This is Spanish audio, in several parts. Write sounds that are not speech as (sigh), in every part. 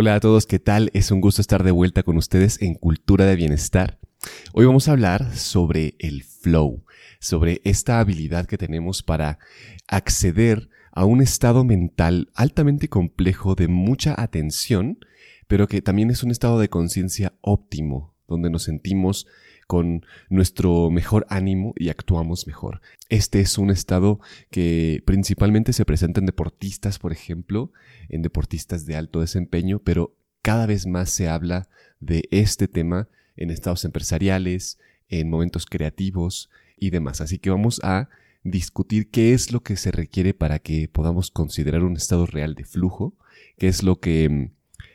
Hola a todos, ¿qué tal? Es un gusto estar de vuelta con ustedes en Cultura de Bienestar. Hoy vamos a hablar sobre el flow, sobre esta habilidad que tenemos para acceder a un estado mental altamente complejo de mucha atención, pero que también es un estado de conciencia óptimo, donde nos sentimos con nuestro mejor ánimo y actuamos mejor. Este es un estado que principalmente se presenta en deportistas, por ejemplo, en deportistas de alto desempeño, pero cada vez más se habla de este tema en estados empresariales, en momentos creativos y demás. Así que vamos a discutir qué es lo que se requiere para que podamos considerar un estado real de flujo, qué es lo que mm,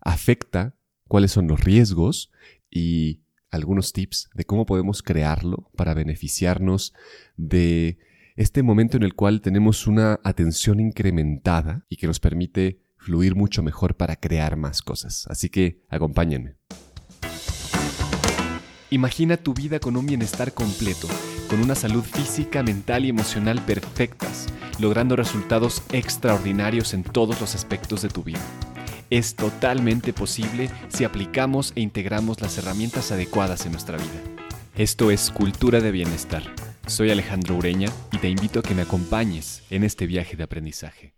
afecta, cuáles son los riesgos y algunos tips de cómo podemos crearlo para beneficiarnos de este momento en el cual tenemos una atención incrementada y que nos permite fluir mucho mejor para crear más cosas. Así que acompáñenme. Imagina tu vida con un bienestar completo, con una salud física, mental y emocional perfectas, logrando resultados extraordinarios en todos los aspectos de tu vida es totalmente posible si aplicamos e integramos las herramientas adecuadas en nuestra vida. Esto es Cultura de Bienestar. Soy Alejandro Ureña y te invito a que me acompañes en este viaje de aprendizaje.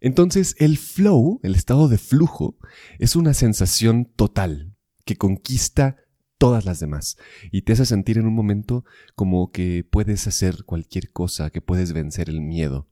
Entonces, el flow, el estado de flujo, es una sensación total que conquista todas las demás y te hace sentir en un momento como que puedes hacer cualquier cosa, que puedes vencer el miedo.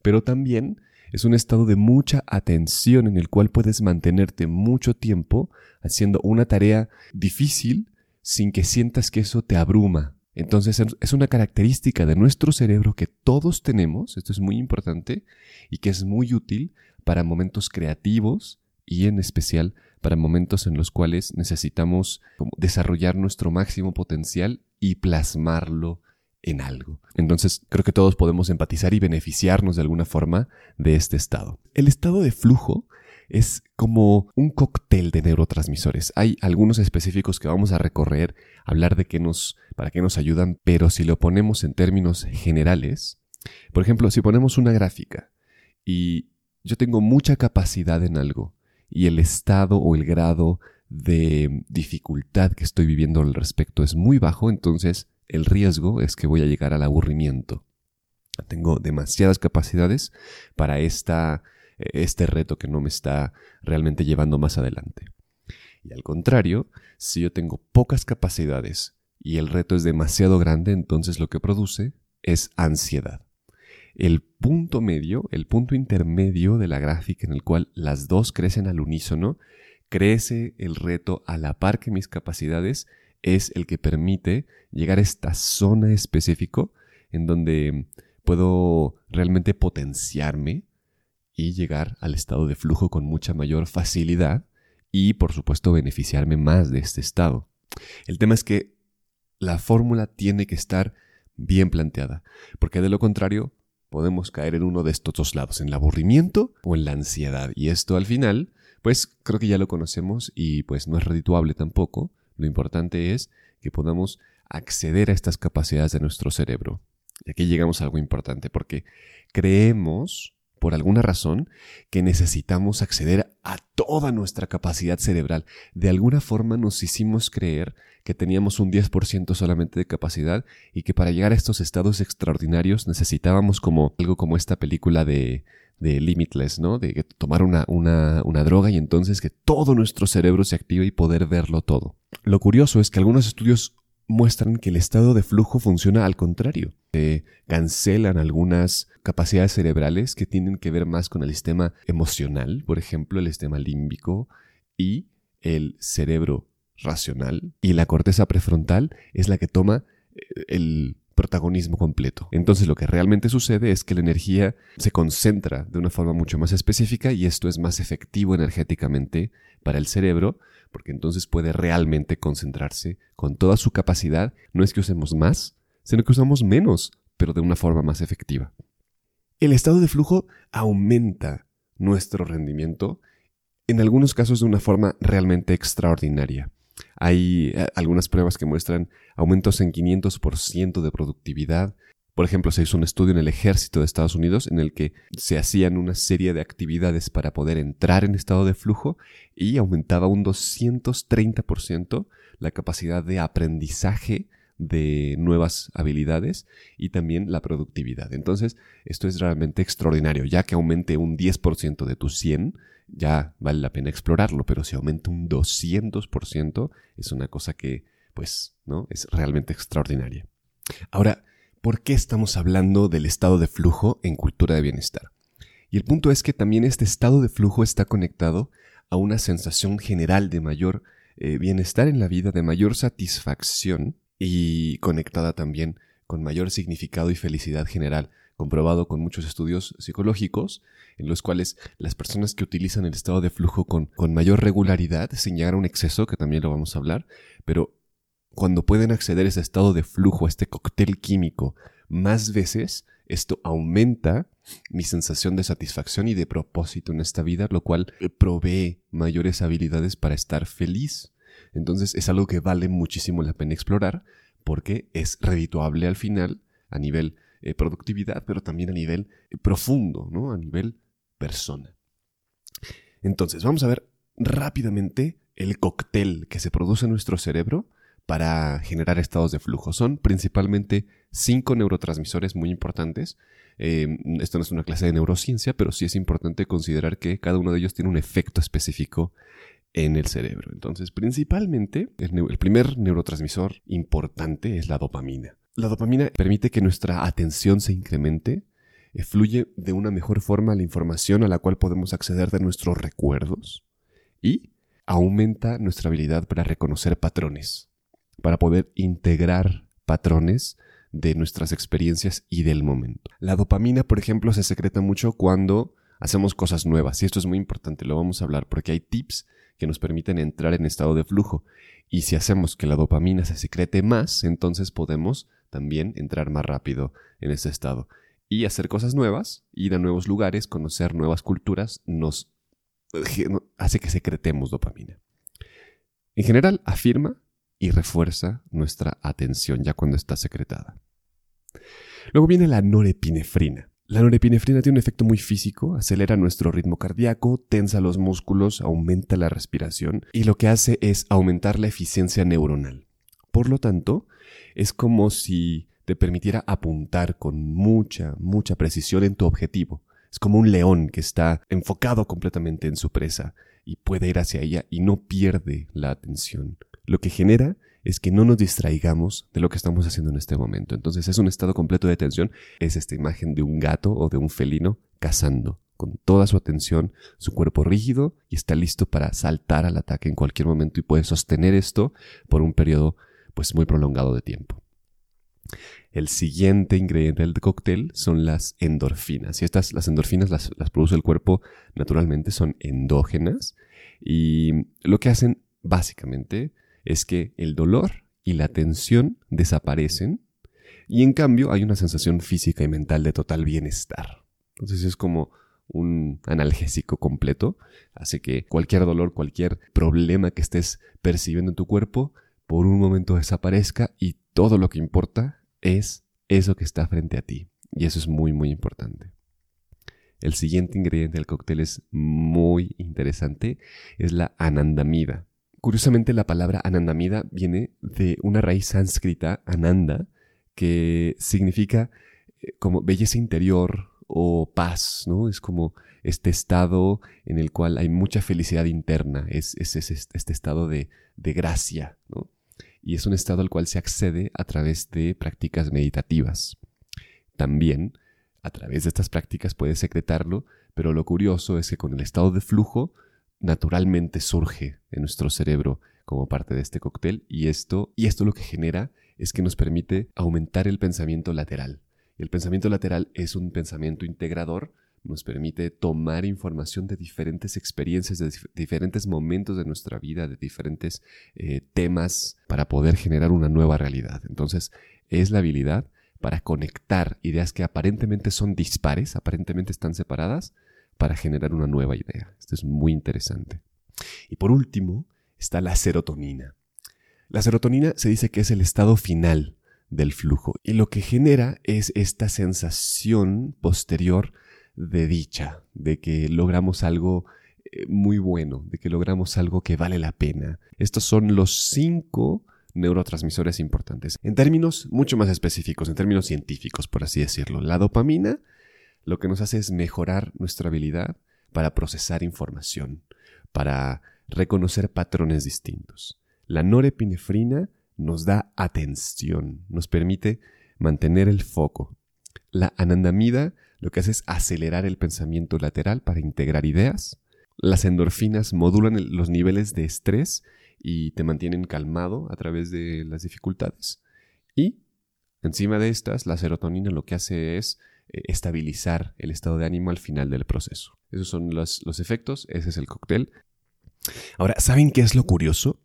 Pero también es un estado de mucha atención en el cual puedes mantenerte mucho tiempo haciendo una tarea difícil sin que sientas que eso te abruma. Entonces es una característica de nuestro cerebro que todos tenemos, esto es muy importante, y que es muy útil para momentos creativos y en especial para momentos en los cuales necesitamos desarrollar nuestro máximo potencial y plasmarlo en algo. Entonces creo que todos podemos empatizar y beneficiarnos de alguna forma de este estado. El estado de flujo es como un cóctel de neurotransmisores. Hay algunos específicos que vamos a recorrer, hablar de qué nos, para qué nos ayudan, pero si lo ponemos en términos generales, por ejemplo, si ponemos una gráfica y yo tengo mucha capacidad en algo y el estado o el grado de dificultad que estoy viviendo al respecto es muy bajo, entonces el riesgo es que voy a llegar al aburrimiento. Tengo demasiadas capacidades para esta, este reto que no me está realmente llevando más adelante. Y al contrario, si yo tengo pocas capacidades y el reto es demasiado grande, entonces lo que produce es ansiedad. El punto medio, el punto intermedio de la gráfica en el cual las dos crecen al unísono, crece el reto a la par que mis capacidades es el que permite llegar a esta zona específico en donde puedo realmente potenciarme y llegar al estado de flujo con mucha mayor facilidad y por supuesto beneficiarme más de este estado. El tema es que la fórmula tiene que estar bien planteada, porque de lo contrario podemos caer en uno de estos dos lados, en el aburrimiento o en la ansiedad. Y esto al final, pues creo que ya lo conocemos y pues no es redituable tampoco, lo importante es que podamos acceder a estas capacidades de nuestro cerebro. Y aquí llegamos a algo importante, porque creemos, por alguna razón, que necesitamos acceder a toda nuestra capacidad cerebral. De alguna forma nos hicimos creer que teníamos un 10% solamente de capacidad y que para llegar a estos estados extraordinarios necesitábamos como algo como esta película de de limitless, ¿no? De tomar una, una, una, droga y entonces que todo nuestro cerebro se active y poder verlo todo. Lo curioso es que algunos estudios muestran que el estado de flujo funciona al contrario. Se cancelan algunas capacidades cerebrales que tienen que ver más con el sistema emocional, por ejemplo, el sistema límbico y el cerebro racional. Y la corteza prefrontal es la que toma eh, el protagonismo completo. Entonces lo que realmente sucede es que la energía se concentra de una forma mucho más específica y esto es más efectivo energéticamente para el cerebro porque entonces puede realmente concentrarse con toda su capacidad. No es que usemos más, sino que usamos menos, pero de una forma más efectiva. El estado de flujo aumenta nuestro rendimiento, en algunos casos de una forma realmente extraordinaria. Hay eh, algunas pruebas que muestran aumentos en 500% de productividad, Por ejemplo, se hizo un estudio en el ejército de Estados Unidos en el que se hacían una serie de actividades para poder entrar en estado de flujo y aumentaba un 230% la capacidad de aprendizaje de nuevas habilidades y también la productividad. Entonces, esto es realmente extraordinario, ya que aumente un 10% de tu 100, ya vale la pena explorarlo, pero si aumenta un 200%, es una cosa que, pues, ¿no? Es realmente extraordinaria. Ahora, ¿por qué estamos hablando del estado de flujo en cultura de bienestar? Y el punto es que también este estado de flujo está conectado a una sensación general de mayor eh, bienestar en la vida, de mayor satisfacción y conectada también con mayor significado y felicidad general, comprobado con muchos estudios psicológicos, en los cuales las personas que utilizan el estado de flujo con, con mayor regularidad, sin llegar a un exceso, que también lo vamos a hablar, pero cuando pueden acceder a ese estado de flujo, a este cóctel químico, más veces, esto aumenta mi sensación de satisfacción y de propósito en esta vida, lo cual provee mayores habilidades para estar feliz. Entonces es algo que vale muchísimo la pena explorar porque es redituable al final a nivel eh, productividad, pero también a nivel eh, profundo, ¿no? A nivel persona. Entonces, vamos a ver rápidamente el cóctel que se produce en nuestro cerebro para generar estados de flujo. Son principalmente cinco neurotransmisores muy importantes. Em, esto no es una clase de neurociencia, pero sí es importante considerar que cada uno de ellos tiene un efecto específico en el cerebro. Entonces, principalmente, el, primer neurotransmisor importante es la dopamina. La dopamina permite que nuestra atención se incremente, eh, fluye de una mejor forma la información a la cual podemos acceder de nuestros recuerdos y aumenta nuestra habilidad para reconocer patrones para poder integrar patrones de nuestras experiencias y del momento. La dopamina, por ejemplo, se secreta mucho cuando hacemos cosas nuevas y esto es muy importante, lo vamos a hablar porque hay tips que nos permiten entrar en estado de flujo y si hacemos que la dopamina se secrete más, entonces podemos también entrar más rápido en ese estado y hacer cosas nuevas, ir a nuevos lugares, conocer nuevas culturas, nos hace que secretemos dopamina. En general, afirma y refuerza nuestra atención ya cuando está secretada. Luego viene la norepinefrina. La norepinefrina tiene un efecto muy físico, acelera nuestro ritmo cardíaco, tensa los músculos, aumenta la respiración y lo que hace es aumentar la eficiencia neuronal. Por lo tanto, es como si te permitiera apuntar con mucha, mucha precisión en tu objetivo. Es como un león que está enfocado completamente en su presa y puede ir hacia ella y no pierde la atención lo que genera es que no nos distraigamos de lo que estamos haciendo en este momento. Entonces es un estado completo de tensión, es esta imagen de un gato o de un felino cazando con toda su atención, su cuerpo rígido y está listo para saltar al ataque en cualquier momento y puede sostener esto por un periodo pues muy prolongado de tiempo. El siguiente ingrediente del cóctel son las endorfinas. Y estas, las endorfinas las, las produce el cuerpo naturalmente, son endógenas y lo que hacen básicamente es que el dolor y la tensión desaparecen y en cambio hay una sensación física y mental de total bienestar. Entonces es como un analgésico completo, hace que cualquier dolor, cualquier problema que estés percibiendo en tu cuerpo, por un momento desaparezca y todo lo que importa es eso que está frente a ti. Y eso es muy, muy importante. El siguiente ingrediente del cóctel es muy interesante, es la anandamida. Curiosamente la palabra anandamida viene de una raíz sánscrita, ananda, que significa eh, como belleza interior o paz, ¿no? Es como este estado en el cual hay mucha felicidad interna, es, este estado de, de gracia, ¿no? Y es un estado al cual se accede a través de prácticas meditativas. También, a través de estas prácticas puedes secretarlo, pero lo curioso es que con el estado de flujo naturalmente surge en nuestro cerebro como parte de este cóctel y esto, y esto lo que genera es que nos permite aumentar el pensamiento lateral. El pensamiento lateral es un pensamiento integrador, nos permite tomar información de diferentes experiencias, de diferentes momentos de nuestra vida, de diferentes eh, temas para poder generar una nueva realidad. Entonces, es la habilidad para conectar ideas que aparentemente son dispares, aparentemente están separadas, para generar una nueva idea. Esto es muy interesante. Y por último está la serotonina. La serotonina se dice que es el estado final del flujo. Y lo que genera es esta sensación posterior de dicha, de que logramos algo eh, muy bueno, de que logramos algo que vale la pena. Estos son los cinco neurotransmisores importantes. En términos mucho más específicos, en términos científicos, por así decirlo, la dopamina lo que nos hace es mejorar nuestra habilidad para procesar información, para reconocer patrones distintos. La norepinefrina nos da atención, nos permite mantener el foco. La anandamida lo que hace es acelerar el pensamiento lateral para integrar ideas. Las endorfinas modulan los niveles de estrés y te mantienen calmado a través de las dificultades. Y encima de estas, la serotonina lo que hace es estabilizar el estado de ánimo al final del proceso. Esos son los, los efectos, ese es el cóctel. Ahora, ¿saben qué es lo curioso?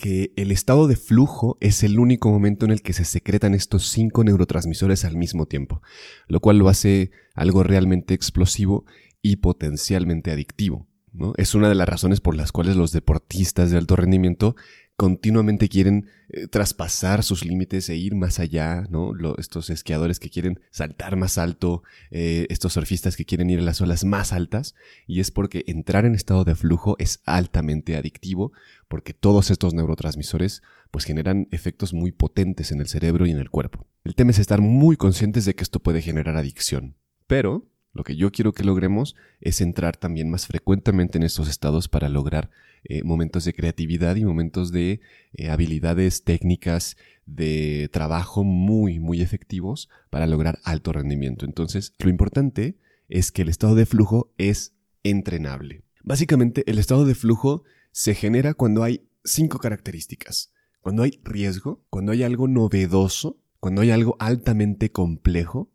que el estado de flujo es el único momento en el que se secretan estos cinco neurotransmisores al mismo tiempo, lo cual lo hace algo realmente explosivo y potencialmente adictivo. ¿no? Es una de las razones por las cuales los deportistas de alto rendimiento continuamente quieren eh, traspasar sus límites e ir más allá, ¿no? estos esquiadores que quieren saltar más alto, eh, estos surfistas que quieren ir a las olas más altas, y es porque entrar en estado de flujo es altamente adictivo, porque todos estos neurotransmisores pues generan efectos muy potentes en el cerebro y en el cuerpo. El tema es estar muy conscientes de que esto puede generar adicción, pero lo que yo quiero que logremos es entrar también más frecuentemente en estos estados para lograr eh, momentos de creatividad y momentos de eh, habilidades técnicas de trabajo muy, muy efectivos para lograr alto rendimiento. Entonces, lo importante es que el estado de flujo es entrenable. Básicamente, el estado de flujo se genera cuando hay cinco características. Cuando hay riesgo, cuando hay algo novedoso, cuando hay algo altamente complejo,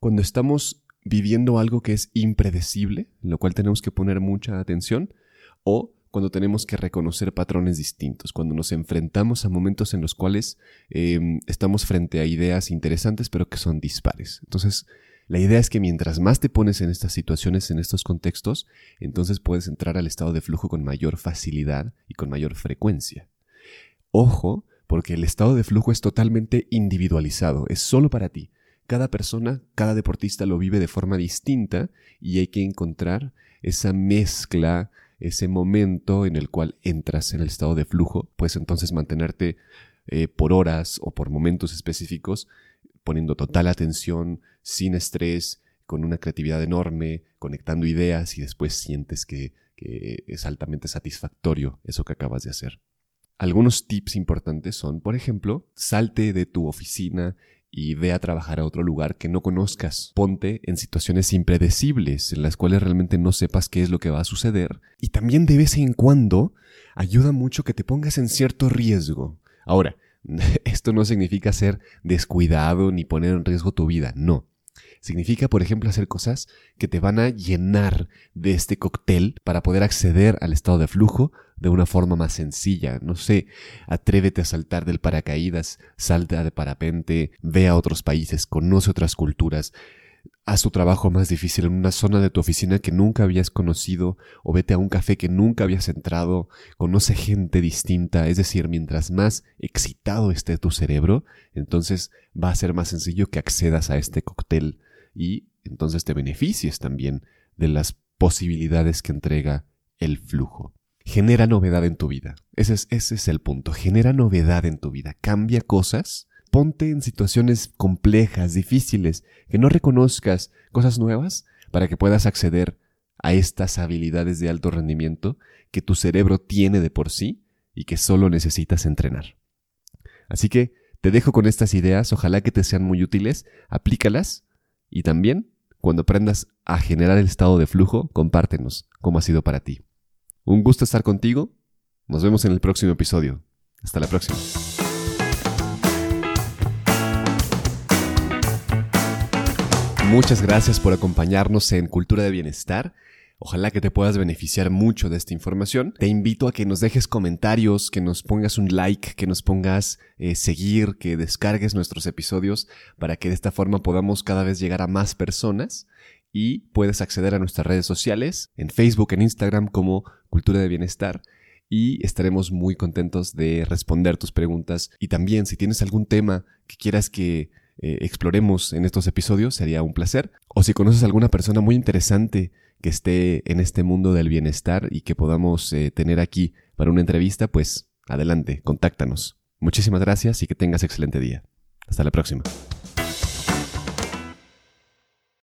cuando estamos viviendo algo que es impredecible, lo cual tenemos que poner mucha atención, o cuando tenemos que reconocer patrones distintos, cuando nos enfrentamos a momentos en los cuales em, estamos frente a ideas interesantes pero que son dispares. Entonces, la idea es que mientras más te pones en estas situaciones, en estos contextos, entonces puedes entrar al estado de flujo con mayor facilidad y con mayor frecuencia. Ojo, porque el estado de flujo es totalmente individualizado, es solo para ti. Cada persona, cada deportista lo vive de forma distinta y hay que encontrar esa mezcla, ese momento en el cual entras en el estado de flujo, puedes entonces mantenerte eh, por horas o por momentos específicos, poniendo total atención, sin estrés, con una creatividad enorme, conectando ideas y después sientes que es altamente satisfactorio eso que acabas de hacer. Algunos tips importantes son, por ejemplo, salte de tu oficina y ve a trabajar a otro lugar que no conozcas. Ponte en situaciones impredecibles en las cuales realmente no sepas qué es lo que va a suceder. Y también de vez en cuando ayuda mucho que te pongas en cierto riesgo. Ahora, (laughs) esto no significa ser descuidado ni poner en riesgo tu vida, no. Significa, por ejemplo, hacer cosas que te van a llenar de este cóctel para poder acceder al estado de flujo de una forma más sencilla. No sé, atrévete a saltar del paracaídas, salta de parapente, ve a otros países, conoce otras culturas, haz tu trabajo más difícil en una zona de tu oficina que nunca habías conocido o vete a un café que nunca habías entrado, conoce gente distinta, es decir, mientras más excitado esté tu cerebro, entonces va a ser más sencillo que accedas a este cóctel y entonces te beneficies también de las posibilidades que entrega el flujo. Genera novedad en tu vida. Ese es, ese es el punto. Genera novedad en tu vida. Cambia cosas. Ponte en situaciones complejas, difíciles, que no reconozcas cosas nuevas para que puedas acceder a estas habilidades de alto rendimiento que tu cerebro tiene de por sí y que solo necesitas entrenar. Así que te dejo con estas ideas, ojalá que te sean muy útiles, aplícalas y también, cuando aprendas a generar el estado de flujo, compártenos cómo ha sido para ti. Un gusto estar contigo. Nos vemos en el próximo episodio. Hasta la próxima. Muchas gracias por acompañarnos en Cultura de Bienestar. Ojalá que te puedas beneficiar mucho de esta información. Te invito a que nos dejes comentarios, que nos pongas un like, que nos pongas eh, seguir, que descargues nuestros episodios para que de esta forma podamos cada vez llegar a más personas y puedes acceder a nuestras redes sociales en Facebook, en Instagram como Cultura de Bienestar y estaremos muy contentos de responder tus preguntas. Y también si tienes algún tema que quieras que eh, exploremos en estos episodios, sería un placer. O si conoces a alguna persona muy interesante que esté en este mundo del bienestar y que podamos eh, tener aquí para una entrevista, pues adelante, contáctanos. Muchísimas gracias y que tengas excelente día. Hasta la próxima.